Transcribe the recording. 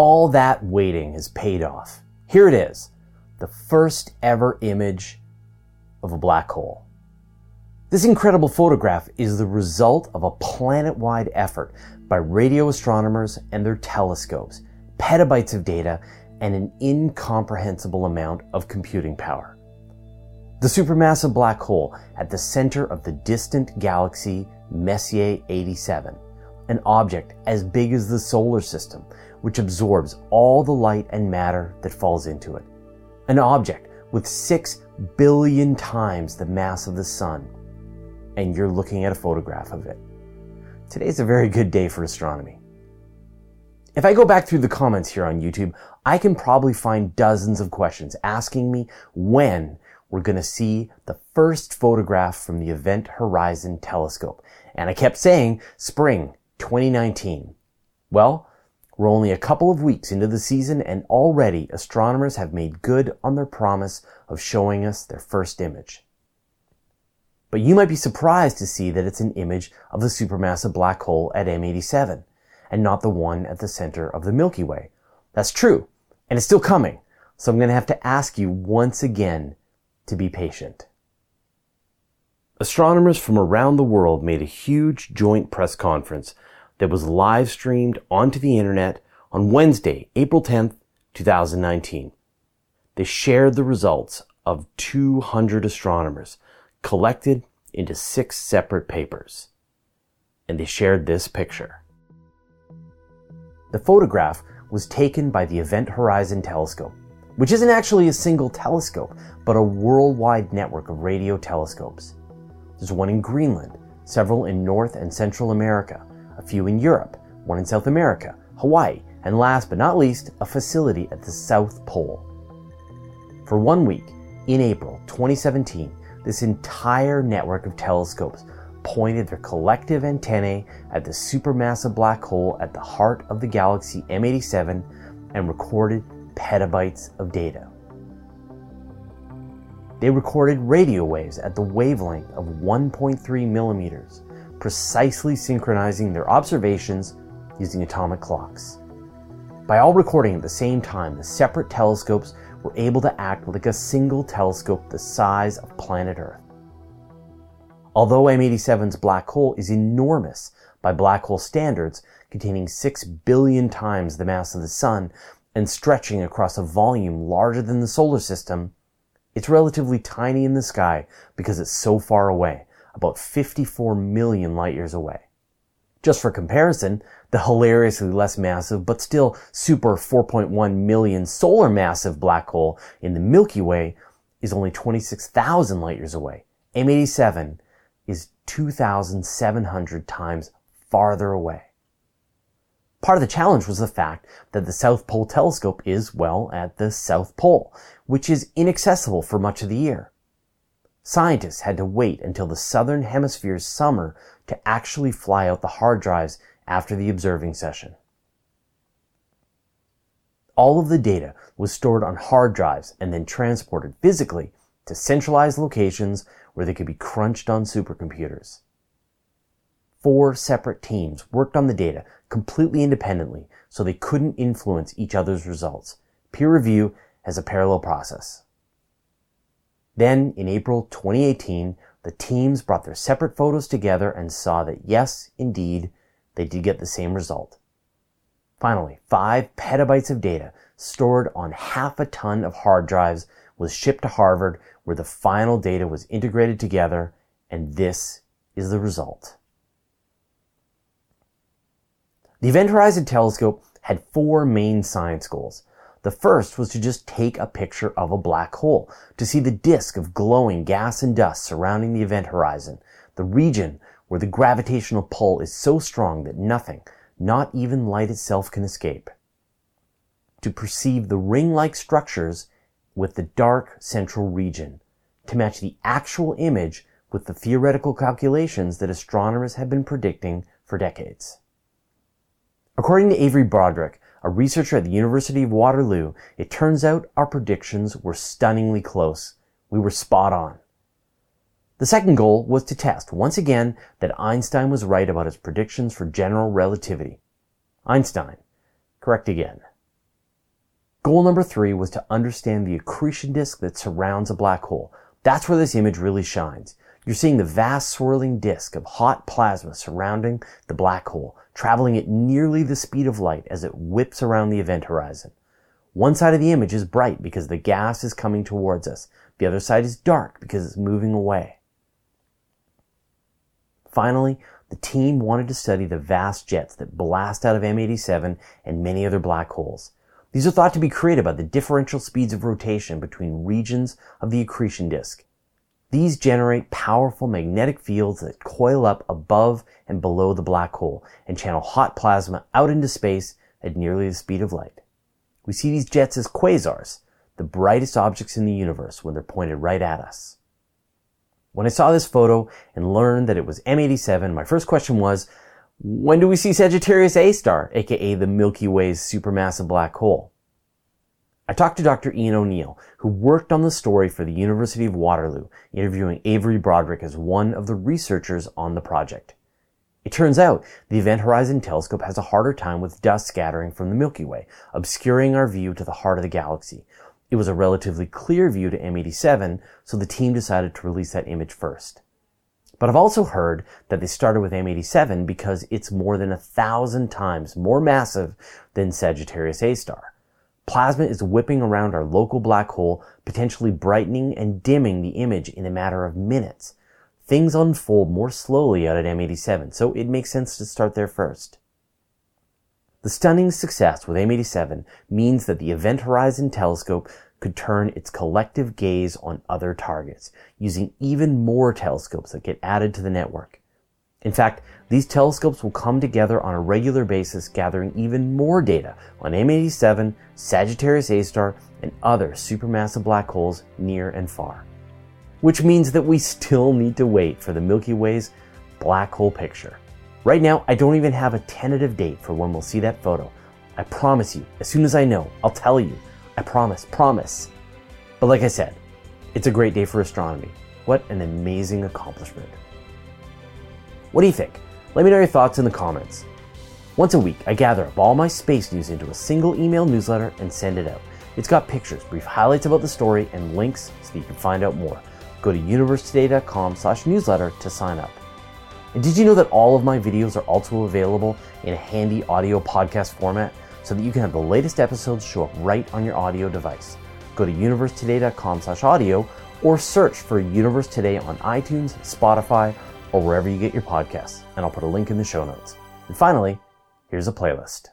all that waiting has paid off. Here it is, the first ever image of a black hole. This incredible photograph is the result of a planet-wide effort by radio astronomers and their telescopes, petabytes of data, and an incomprehensible amount of computing power. The supermassive black hole at the center of the distant galaxy Messier 87, an object as big as the solar system, which absorbs all the light and matter that falls into it. An object with 6 billion times the mass of the sun. And you're looking at a photograph of it. Today's a very good day for astronomy. If I go back through the comments here on YouTube, I can probably find dozens of questions asking me when we're going to see the first photograph from the Event Horizon Telescope. And I kept saying spring 2019. Well, we're only a couple of weeks into the season and already astronomers have made good on their promise of showing us their first image. But you might be surprised to see that it's an image of the supermassive black hole at M87 and not the one at the center of the Milky Way. That's true, and it's still coming. So I'm going to have to ask you once again to be patient. Astronomers from around the world made a huge joint press conference that was live streamed onto the internet on Wednesday, April 10th, 2019. They shared the results of 200 astronomers collected into six separate papers. And they shared this picture. The photograph was taken by the Event Horizon Telescope, which isn't actually a single telescope, but a worldwide network of radio telescopes. There's one in Greenland, several in North and Central America, a few in Europe, one in South America, Hawaii, and last but not least, a facility at the South Pole. For one week, in April 2017, this entire network of telescopes pointed their collective antennae at the supermassive black hole at the heart of the galaxy M87 and recorded petabytes of data. They recorded radio waves at the wavelength of 1.3 millimeters, precisely synchronizing their observations using atomic clocks. By all recording at the same time, the separate telescopes were able to act like a single telescope the size of planet Earth. Although M87's black hole is enormous by black hole standards, containing 6 billion times the mass of the Sun and stretching across a volume larger than the solar system, it's relatively tiny in the sky because it's so far away, about 54 million light years away. Just for comparison, the hilariously less massive but still super 4.1 million solar massive black hole in the Milky Way is only 26,000 light years away. M87 is 2,700 times farther away. Part of the challenge was the fact that the South Pole telescope is, well, at the South Pole, which is inaccessible for much of the year. Scientists had to wait until the southern hemisphere's summer to actually fly out the hard drives after the observing session. All of the data was stored on hard drives and then transported physically to centralized locations where they could be crunched on supercomputers. Four separate teams worked on the data completely independently so they couldn't influence each other's results. Peer review has a parallel process. Then, in April 2018, the teams brought their separate photos together and saw that yes, indeed, they did get the same result. Finally, five petabytes of data stored on half a ton of hard drives was shipped to Harvard where the final data was integrated together and this is the result. The Event Horizon Telescope had four main science goals. The first was to just take a picture of a black hole, to see the disk of glowing gas and dust surrounding the event horizon, the region where the gravitational pull is so strong that nothing, not even light itself, can escape. To perceive the ring-like structures with the dark central region, to match the actual image with the theoretical calculations that astronomers have been predicting for decades. According to Avery Broderick, a researcher at the University of Waterloo, it turns out our predictions were stunningly close. We were spot on. The second goal was to test once again that Einstein was right about his predictions for general relativity. Einstein, correct again. Goal number three was to understand the accretion disk that surrounds a black hole. That's where this image really shines. You're seeing the vast swirling disk of hot plasma surrounding the black hole, traveling at nearly the speed of light as it whips around the event horizon. One side of the image is bright because the gas is coming towards us. The other side is dark because it's moving away. Finally, the team wanted to study the vast jets that blast out of M87 and many other black holes. These are thought to be created by the differential speeds of rotation between regions of the accretion disk. These generate powerful magnetic fields that coil up above and below the black hole and channel hot plasma out into space at nearly the speed of light. We see these jets as quasars, the brightest objects in the universe when they're pointed right at us. When I saw this photo and learned that it was M87, my first question was, when do we see Sagittarius A star, aka the Milky Way's supermassive black hole? I talked to Dr. Ian O'Neill, who worked on the story for the University of Waterloo, interviewing Avery Broderick as one of the researchers on the project. It turns out the Event Horizon Telescope has a harder time with dust scattering from the Milky Way, obscuring our view to the heart of the galaxy. It was a relatively clear view to M87, so the team decided to release that image first. But I've also heard that they started with M87 because it's more than a thousand times more massive than Sagittarius A star. Plasma is whipping around our local black hole, potentially brightening and dimming the image in a matter of minutes. Things unfold more slowly out at M87, so it makes sense to start there first. The stunning success with M87 means that the Event Horizon Telescope could turn its collective gaze on other targets, using even more telescopes that get added to the network. In fact, these telescopes will come together on a regular basis, gathering even more data on M87, Sagittarius A star, and other supermassive black holes near and far. Which means that we still need to wait for the Milky Way's black hole picture. Right now, I don't even have a tentative date for when we'll see that photo. I promise you, as soon as I know, I'll tell you. I promise, promise. But like I said, it's a great day for astronomy. What an amazing accomplishment. What do you think? Let me know your thoughts in the comments. Once a week, I gather up all my space news into a single email newsletter and send it out. It's got pictures, brief highlights about the story, and links so you can find out more. Go to universetoday.com slash newsletter to sign up. And did you know that all of my videos are also available in a handy audio podcast format so that you can have the latest episodes show up right on your audio device? Go to universetoday.com slash audio or search for Universe Today on iTunes, Spotify, or wherever you get your podcasts, and I'll put a link in the show notes. And finally, here's a playlist.